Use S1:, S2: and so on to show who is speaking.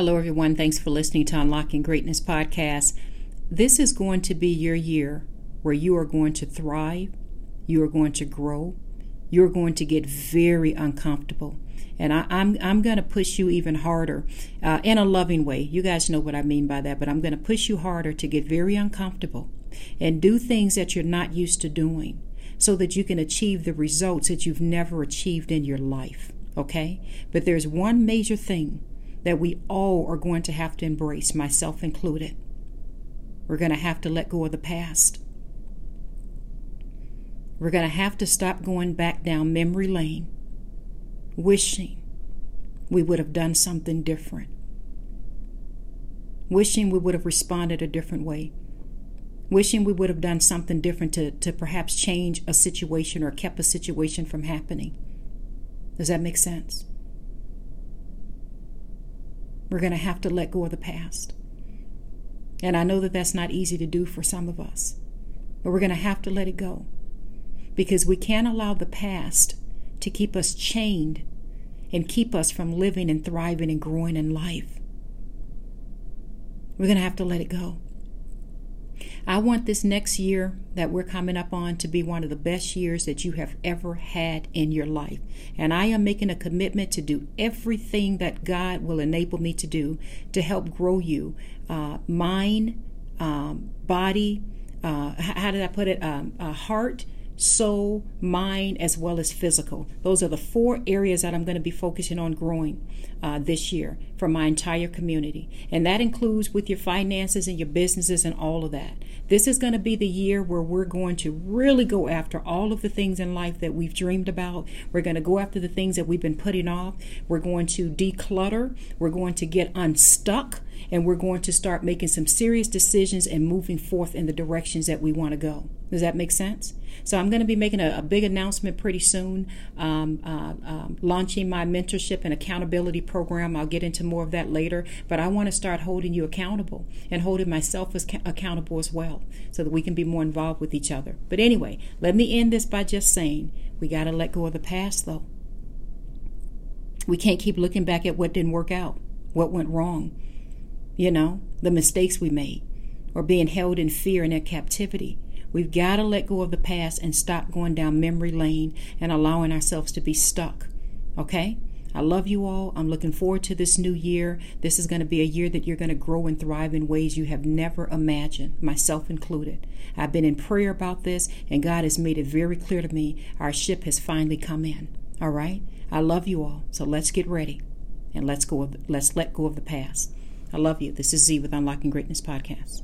S1: Hello, everyone. Thanks for listening to Unlocking Greatness podcast. This is going to be your year where you are going to thrive, you are going to grow, you're going to get very uncomfortable. And I, am I'm, I'm going to push you even harder uh, in a loving way. You guys know what I mean by that, but I'm going to push you harder to get very uncomfortable and do things that you're not used to doing so that you can achieve the results that you've never achieved in your life. Okay? But there's one major thing that we all are going to have to embrace, myself included. We're going to have to let go of the past. We're going to have to stop going back down memory lane, wishing we would have done something different, wishing we would have responded a different way, wishing we would have done something different to, to perhaps change a situation or kept a situation from happening. Does that make sense? We're going to have to let go of the past. And I know that that's not easy to do for some of us, but we're going to have to let it go because we can't allow the past to keep us chained and keep us from living and thriving and growing in life. We're going to have to let it go. I want this next year that we're coming up on to be one of the best years that you have ever had in your life. And I am making a commitment to do everything that God will enable me to do to help grow you uh, mind, um, body, uh, how did I put it? Um, uh, heart, soul, mind, as well as physical. Those are the four areas that I'm going to be focusing on growing uh, this year for my entire community. And that includes with your finances and your businesses and all of that. This is going to be the year where we're going to really go after all of the things in life that we've dreamed about. We're going to go after the things that we've been putting off. We're going to declutter. We're going to get unstuck. And we're going to start making some serious decisions and moving forth in the directions that we want to go. Does that make sense? So I'm going to be making a, a big announcement pretty soon, um, uh, um, launching my mentorship and accountability program. I'll get into more of that later, but I want to start holding you accountable and holding myself as accountable as well, so that we can be more involved with each other. But anyway, let me end this by just saying we got to let go of the past, though. We can't keep looking back at what didn't work out, what went wrong, you know, the mistakes we made, or being held in fear and in captivity. We've got to let go of the past and stop going down memory lane and allowing ourselves to be stuck. Okay? I love you all. I'm looking forward to this new year. This is going to be a year that you're going to grow and thrive in ways you have never imagined, myself included. I've been in prayer about this, and God has made it very clear to me our ship has finally come in. All right? I love you all. So let's get ready and let's go. Let's let go of the past. I love you. This is Z with Unlocking Greatness Podcast.